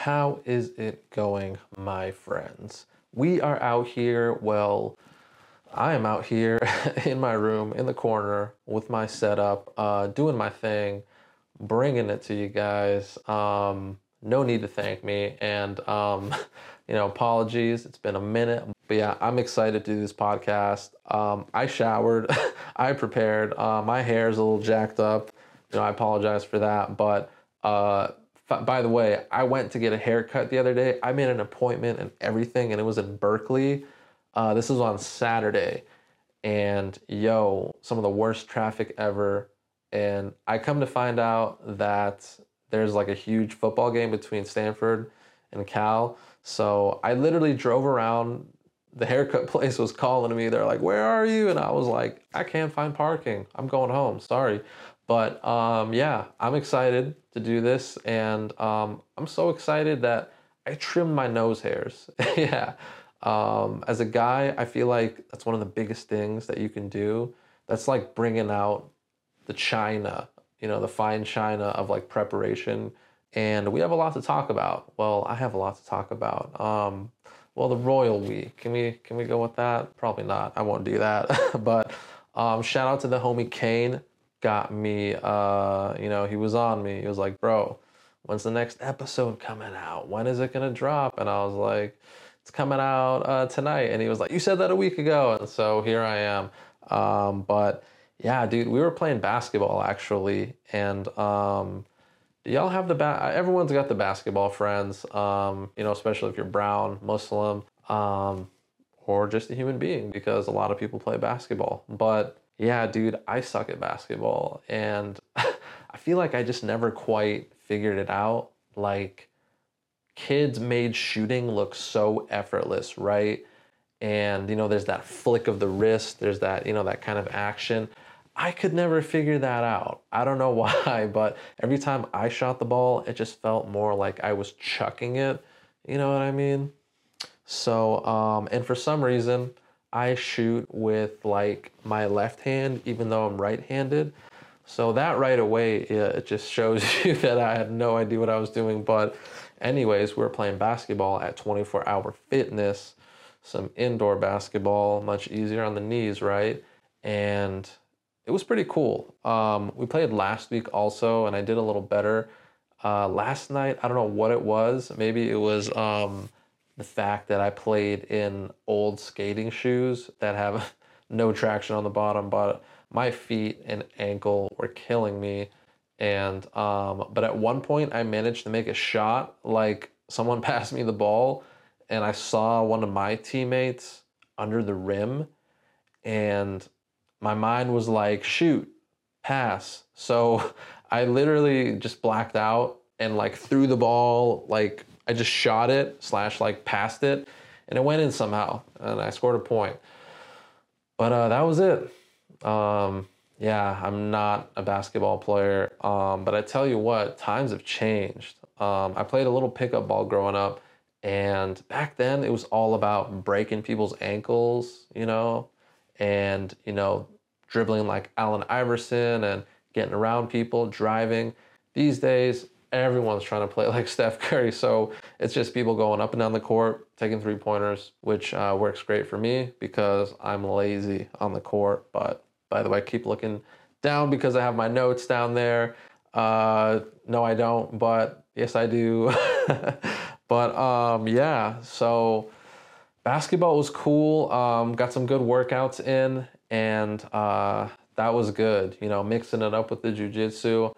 How is it going, my friends? We are out here, well, I am out here in my room in the corner with my setup, uh, doing my thing, bringing it to you guys. Um, no need to thank me. And, um, you know, apologies. It's been a minute. But yeah, I'm excited to do this podcast. Um, I showered, I prepared. Uh, my hair is a little jacked up. You know, I apologize for that. But uh, by the way, I went to get a haircut the other day. I made an appointment and everything, and it was in Berkeley. Uh, this was on Saturday. And yo, some of the worst traffic ever. And I come to find out that there's like a huge football game between Stanford and Cal. So I literally drove around the haircut place was calling me. They're like, "Where are you?" And I was like, "I can't find parking. I'm going home. Sorry." But um, yeah, I'm excited to do this, and um, I'm so excited that I trimmed my nose hairs. yeah, um, as a guy, I feel like that's one of the biggest things that you can do. That's like bringing out the china, you know, the fine china of like preparation. And we have a lot to talk about. Well, I have a lot to talk about. Um, well, the royal we can we can we go with that? Probably not. I won't do that. but um, shout out to the homie Kane. Got me. Uh, you know, he was on me. He was like, "Bro, when's the next episode coming out? When is it gonna drop?" And I was like, "It's coming out uh, tonight." And he was like, "You said that a week ago." And so here I am. Um, but yeah, dude, we were playing basketball actually, and um, do y'all have the ba- everyone's got the basketball friends um, you know especially if you're brown muslim um, or just a human being because a lot of people play basketball but yeah dude i suck at basketball and i feel like i just never quite figured it out like kids made shooting look so effortless right and you know there's that flick of the wrist there's that you know that kind of action I could never figure that out. I don't know why, but every time I shot the ball, it just felt more like I was chucking it. You know what I mean? So, um, and for some reason, I shoot with like my left hand, even though I'm right handed. So that right away, it just shows you that I had no idea what I was doing. But, anyways, we are playing basketball at 24 hour fitness, some indoor basketball, much easier on the knees, right? And it was pretty cool. Um, we played last week also, and I did a little better. Uh, last night, I don't know what it was. Maybe it was um, the fact that I played in old skating shoes that have no traction on the bottom, but my feet and ankle were killing me. And um, but at one point, I managed to make a shot. Like someone passed me the ball, and I saw one of my teammates under the rim, and my mind was like, shoot, pass. So I literally just blacked out and like threw the ball, like I just shot it, slash like passed it, and it went in somehow. And I scored a point. But uh, that was it. Um, yeah, I'm not a basketball player. Um, but I tell you what, times have changed. Um, I played a little pickup ball growing up, and back then it was all about breaking people's ankles, you know, and you know dribbling like Allen Iverson and getting around people, driving. These days, everyone's trying to play like Steph Curry, so it's just people going up and down the court, taking three pointers, which uh, works great for me because I'm lazy on the court. But by the way, I keep looking down because I have my notes down there. Uh, no, I don't, but yes, I do. but um, yeah, so basketball was cool. Um, got some good workouts in, and uh, that was good. You know, mixing it up with the jujitsu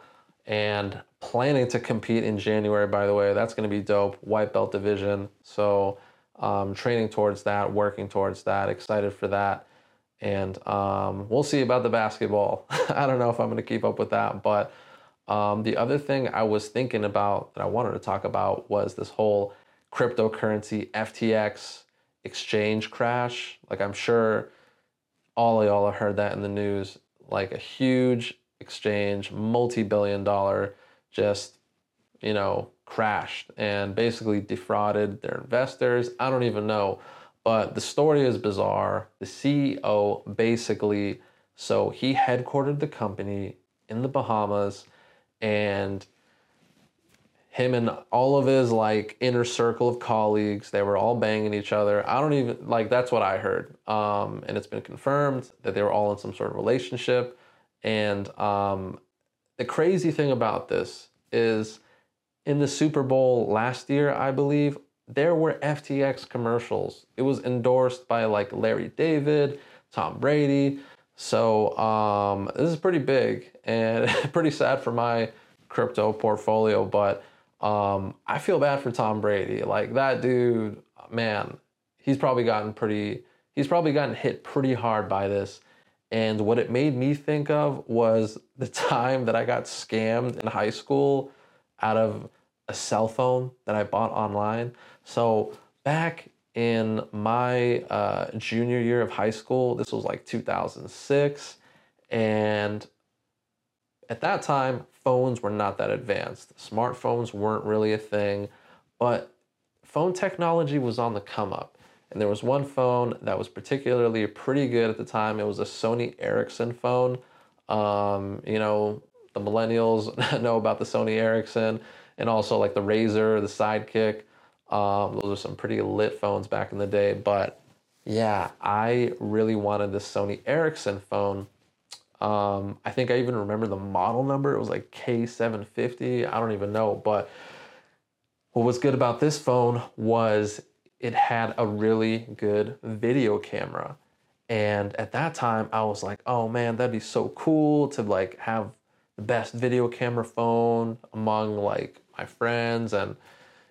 and planning to compete in January. By the way, that's going to be dope. White belt division. So um, training towards that, working towards that. Excited for that. And um, we'll see about the basketball. I don't know if I'm going to keep up with that, but um, the other thing I was thinking about that I wanted to talk about was this whole cryptocurrency FTX exchange crash. Like I'm sure all of y'all have heard that in the news. Like a huge exchange, multi billion dollar, just, you know, crashed and basically defrauded their investors. I don't even know. But the story is bizarre. The CEO basically, so he headquartered the company in the Bahamas and him and all of his like inner circle of colleagues they were all banging each other i don't even like that's what i heard um, and it's been confirmed that they were all in some sort of relationship and um, the crazy thing about this is in the super bowl last year i believe there were ftx commercials it was endorsed by like larry david tom brady so um, this is pretty big and pretty sad for my crypto portfolio but um, I feel bad for Tom Brady. Like that dude, man, he's probably gotten pretty, he's probably gotten hit pretty hard by this. And what it made me think of was the time that I got scammed in high school out of a cell phone that I bought online. So back in my uh, junior year of high school, this was like 2006. And at that time, phones were not that advanced. Smartphones weren't really a thing, but phone technology was on the come up. And there was one phone that was particularly pretty good at the time. It was a Sony Ericsson phone. Um, you know, the millennials know about the Sony Ericsson and also like the Razr, the Sidekick. Um, those are some pretty lit phones back in the day. But yeah, I really wanted this Sony Ericsson phone um, I think I even remember the model number. It was like K750. I don't even know. But what was good about this phone was it had a really good video camera. And at that time, I was like, oh man, that'd be so cool to like have the best video camera phone among like my friends and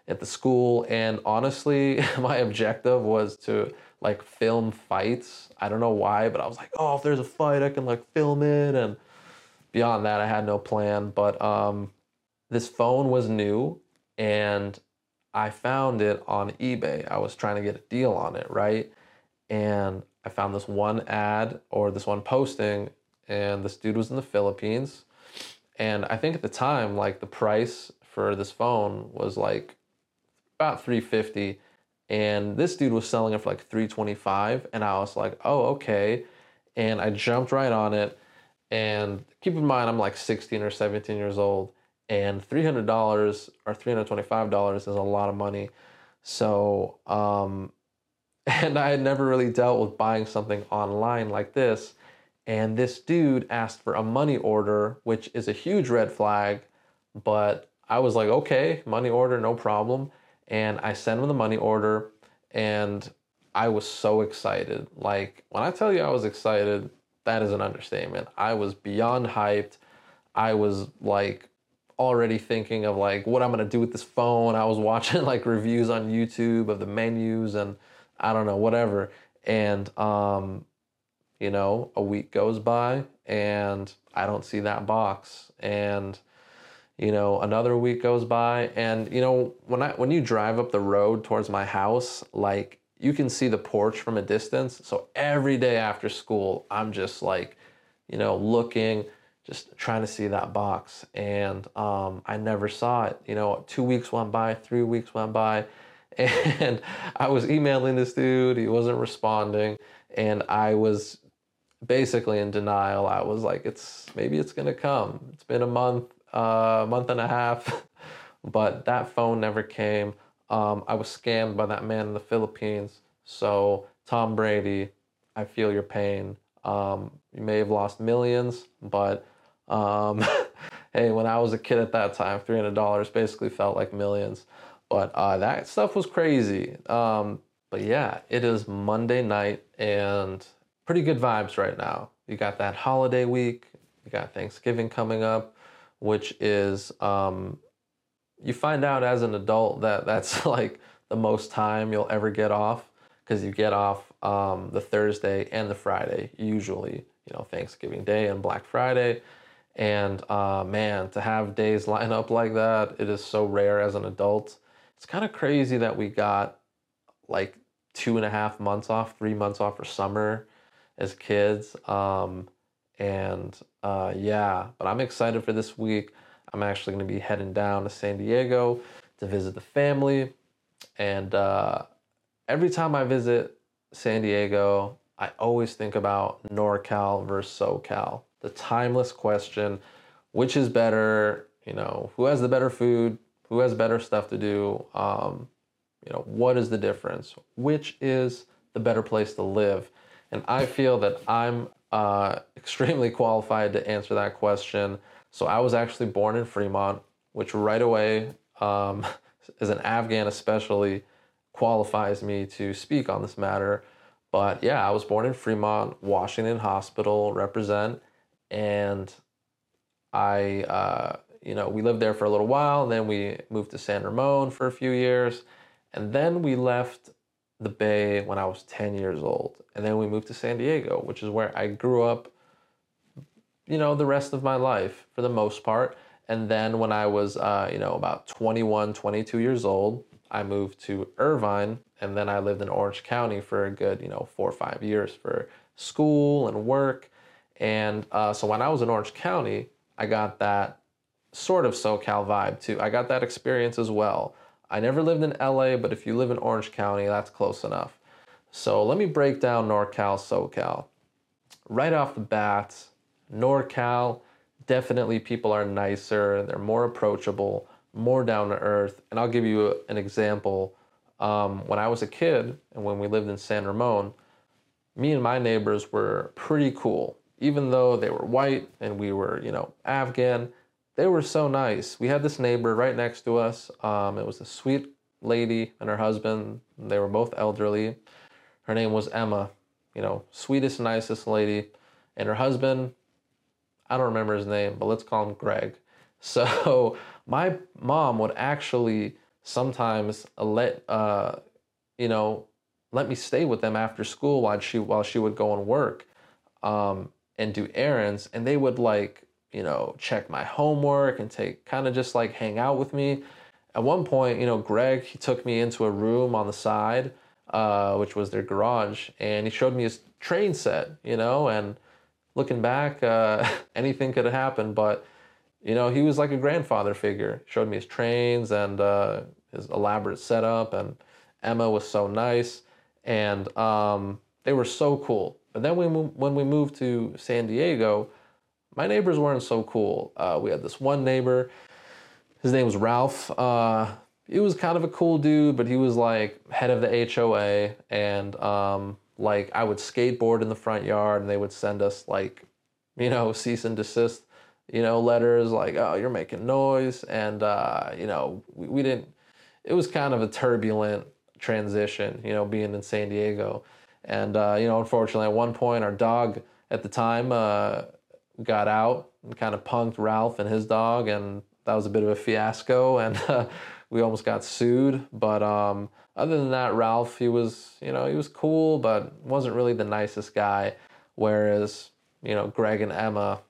at the school. And honestly, my objective was to like film fights. I don't know why, but I was like, oh, if there's a fight, I can like film it. And beyond that, I had no plan. But um, this phone was new and I found it on eBay. I was trying to get a deal on it, right? And I found this one ad or this one posting, and this dude was in the Philippines. And I think at the time, like the price for this phone was like about 350 and this dude was selling it for like 325 and i was like oh okay and i jumped right on it and keep in mind i'm like 16 or 17 years old and $300 or $325 is a lot of money so um and i had never really dealt with buying something online like this and this dude asked for a money order which is a huge red flag but i was like okay money order no problem and I sent him the money order and I was so excited. Like when I tell you I was excited, that is an understatement. I was beyond hyped. I was like already thinking of like what I'm gonna do with this phone. I was watching like reviews on YouTube of the menus and I don't know, whatever. And um, you know, a week goes by and I don't see that box. And you know another week goes by and you know when i when you drive up the road towards my house like you can see the porch from a distance so every day after school i'm just like you know looking just trying to see that box and um, i never saw it you know two weeks went by three weeks went by and i was emailing this dude he wasn't responding and i was basically in denial i was like it's maybe it's gonna come it's been a month a month and a half, but that phone never came. Um, I was scammed by that man in the Philippines. So, Tom Brady, I feel your pain. Um, you may have lost millions, but um, hey, when I was a kid at that time, $300 basically felt like millions. But uh, that stuff was crazy. Um, but yeah, it is Monday night and pretty good vibes right now. You got that holiday week, you got Thanksgiving coming up which is um, you find out as an adult that that's like the most time you'll ever get off because you get off um, the Thursday and the Friday, usually, you know, Thanksgiving Day and Black Friday. And uh, man, to have days line up like that, it is so rare as an adult. It's kind of crazy that we got like two and a half months off, three months off for summer as kids. Um, and uh, yeah, but I'm excited for this week. I'm actually going to be heading down to San Diego to visit the family. And uh, every time I visit San Diego, I always think about NorCal versus SoCal. The timeless question which is better? You know, who has the better food? Who has better stuff to do? Um, you know, what is the difference? Which is the better place to live? And I feel that I'm uh, extremely qualified to answer that question. So I was actually born in Fremont, which right away, um, as an Afghan especially, qualifies me to speak on this matter. But yeah, I was born in Fremont, Washington Hospital, represent, and I, uh, you know, we lived there for a little while, and then we moved to San Ramon for a few years, and then we left the Bay when I was 10 years old. And then we moved to San Diego, which is where I grew up, you know, the rest of my life for the most part. And then when I was, uh, you know, about 21, 22 years old, I moved to Irvine. And then I lived in Orange County for a good, you know, four or five years for school and work. And uh, so when I was in Orange County, I got that sort of SoCal vibe too. I got that experience as well. I never lived in LA, but if you live in Orange County, that's close enough. So let me break down NorCal, SoCal. Right off the bat, NorCal, definitely people are nicer, they're more approachable, more down to earth. And I'll give you an example. Um, when I was a kid and when we lived in San Ramon, me and my neighbors were pretty cool. Even though they were white and we were, you know, Afghan, they were so nice. We had this neighbor right next to us. Um, it was a sweet lady and her husband. They were both elderly. Her name was Emma, you know, sweetest, nicest lady. And her husband, I don't remember his name, but let's call him Greg. So my mom would actually sometimes let, uh, you know, let me stay with them after school while she while she would go and work um, and do errands, and they would like you know, check my homework and take kind of just like hang out with me. At one point, you know, Greg, he took me into a room on the side, uh, which was their garage, and he showed me his train set, you know, and looking back, uh, anything could have happened, but, you know, he was like a grandfather figure. Showed me his trains and uh, his elaborate setup, and Emma was so nice, and um, they were so cool. But then we, when we moved to San Diego, my neighbors weren't so cool. Uh, we had this one neighbor, his name was Ralph. Uh, he was kind of a cool dude, but he was like head of the HOA, and um, like I would skateboard in the front yard, and they would send us like, you know, cease and desist, you know, letters like, oh, you're making noise, and uh, you know, we, we didn't. It was kind of a turbulent transition, you know, being in San Diego, and uh, you know, unfortunately, at one point, our dog at the time uh, got out and kind of punked Ralph and his dog, and that was a bit of a fiasco, and uh, we almost got sued. But um, other than that, Ralph, he was, you know, he was cool, but wasn't really the nicest guy. Whereas, you know, Greg and Emma,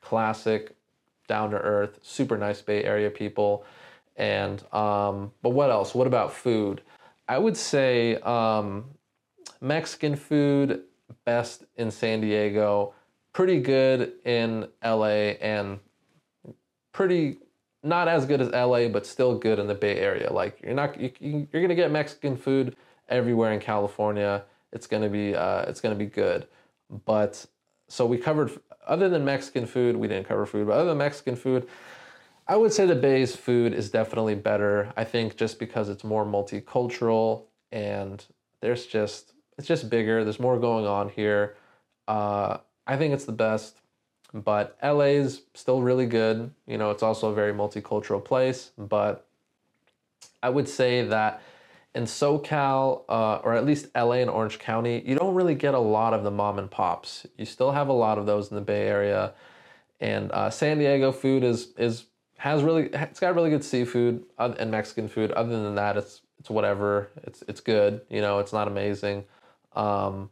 classic, down to earth, super nice Bay Area people. And um, but what else? What about food? I would say um, Mexican food best in San Diego pretty good in LA and pretty not as good as LA, but still good in the Bay Area. Like you're not you, you're gonna get Mexican food everywhere in California. It's gonna be uh, it's gonna be good. But so we covered other than Mexican food, we didn't cover food, but other than Mexican food, I would say the Bay's food is definitely better. I think just because it's more multicultural and there's just it's just bigger. There's more going on here. Uh, I think it's the best, but LA is still really good. You know, it's also a very multicultural place, but I would say that in SoCal, uh, or at least LA and Orange County, you don't really get a lot of the mom and pops. You still have a lot of those in the Bay Area, and uh, San Diego food is is has really it's got really good seafood and Mexican food. Other than that, it's it's whatever. It's it's good. You know, it's not amazing, um,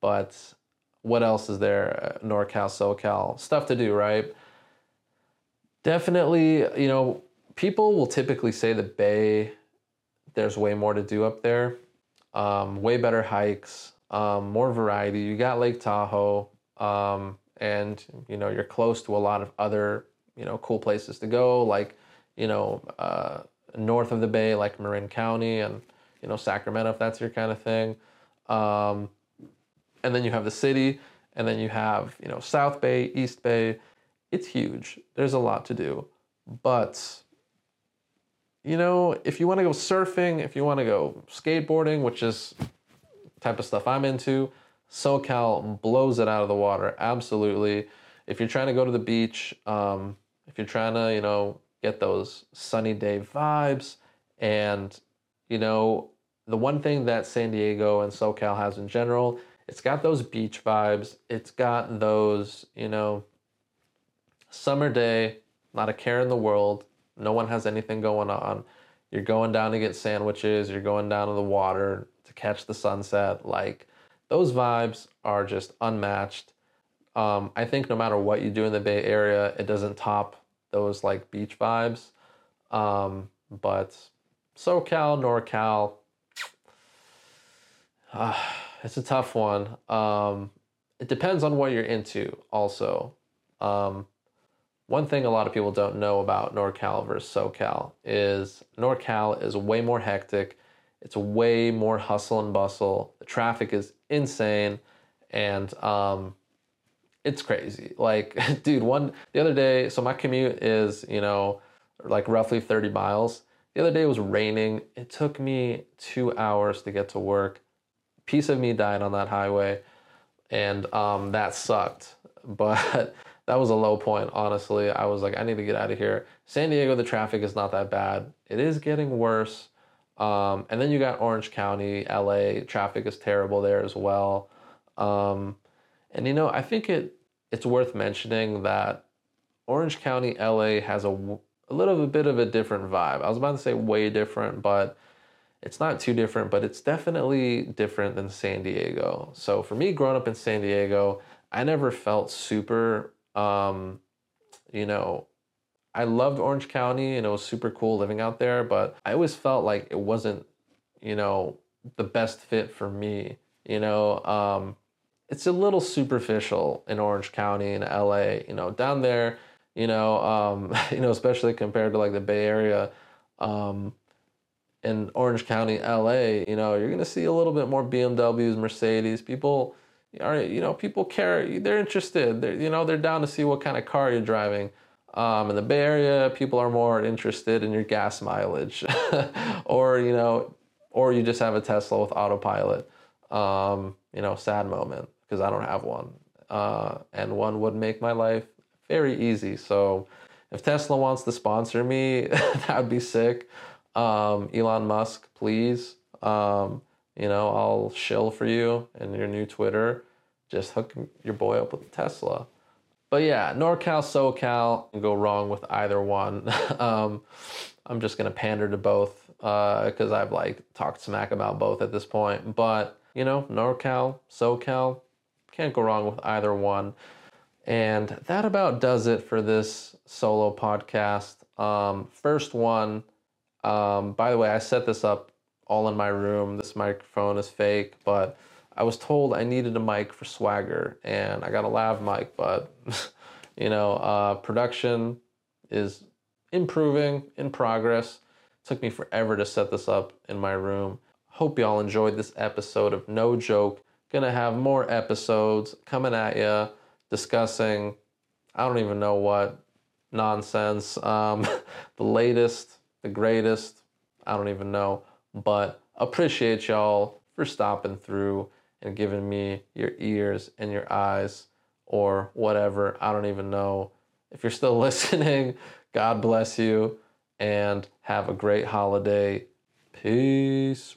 but what else is there? Uh, NorCal, SoCal, stuff to do, right? Definitely, you know, people will typically say the Bay, there's way more to do up there. Um, way better hikes, um, more variety. You got Lake Tahoe, um, and you know you're close to a lot of other you know cool places to go, like you know uh, north of the Bay, like Marin County, and you know Sacramento, if that's your kind of thing. Um, and then you have the city, and then you have you know South Bay, East Bay. It's huge. There's a lot to do, but you know, if you want to go surfing, if you want to go skateboarding, which is type of stuff I'm into, SoCal blows it out of the water. Absolutely. If you're trying to go to the beach, um, if you're trying to, you know, get those sunny day vibes, and, you know, the one thing that San Diego and SoCal has in general, it's got those beach vibes. It's got those, you know, summer day, not a care in the world. No one has anything going on. You're going down to get sandwiches, you're going down to the water to catch the sunset. Like those vibes are just unmatched. Um, I think no matter what you do in the Bay Area, it doesn't top those like beach vibes. Um, but SoCal, NorCal, uh, it's a tough one. Um, it depends on what you're into, also. Um, one thing a lot of people don't know about NorCal versus SoCal is NorCal is way more hectic. It's way more hustle and bustle. The traffic is insane, and um, it's crazy. Like, dude, one the other day, so my commute is you know like roughly 30 miles. The other day it was raining. It took me two hours to get to work. Piece of me died on that highway, and um, that sucked. But that was a low point, honestly. I was like, I need to get out of here. San Diego, the traffic is not that bad. It is getting worse. Um, and then you got Orange County, LA. Traffic is terrible there as well. Um, and you know, I think it it's worth mentioning that Orange County, LA has a, a little bit of a different vibe. I was about to say way different, but it's not too different, but it's definitely different than San Diego. So for me, growing up in San Diego, I never felt super um, you know, I loved Orange County and it was super cool living out there, but I always felt like it wasn't, you know, the best fit for me. You know, um, it's a little superficial in Orange County and LA. You know, down there, you know, um, you know, especially compared to like the Bay Area, um, in Orange County, LA, you know, you're gonna see a little bit more BMWs, Mercedes. People are you know people care they're interested they're you know they're down to see what kind of car you're driving. Um, in the bay area people are more interested in your gas mileage or you know or you just have a tesla with autopilot. Um, you know sad moment because i don't have one. Uh, and one would make my life very easy. So if tesla wants to sponsor me that would be sick um, elon musk please um, you know, I'll shill for you and your new Twitter. Just hook your boy up with Tesla. But yeah, NorCal, SoCal, can go wrong with either one. um, I'm just gonna pander to both uh because uh, I've like talked smack about both at this point. But you know, NorCal, SoCal, can't go wrong with either one. And that about does it for this solo podcast. Um, first one. Um, by the way, I set this up all in my room. This microphone is fake, but I was told I needed a mic for swagger, and I got a lav mic, but you know, uh, production is improving in progress. It took me forever to set this up in my room. Hope y'all enjoyed this episode of No Joke. Gonna have more episodes coming at you discussing, I don't even know what nonsense, um, the latest, the greatest, I don't even know. But appreciate y'all for stopping through and giving me your ears and your eyes or whatever. I don't even know. If you're still listening, God bless you and have a great holiday. Peace.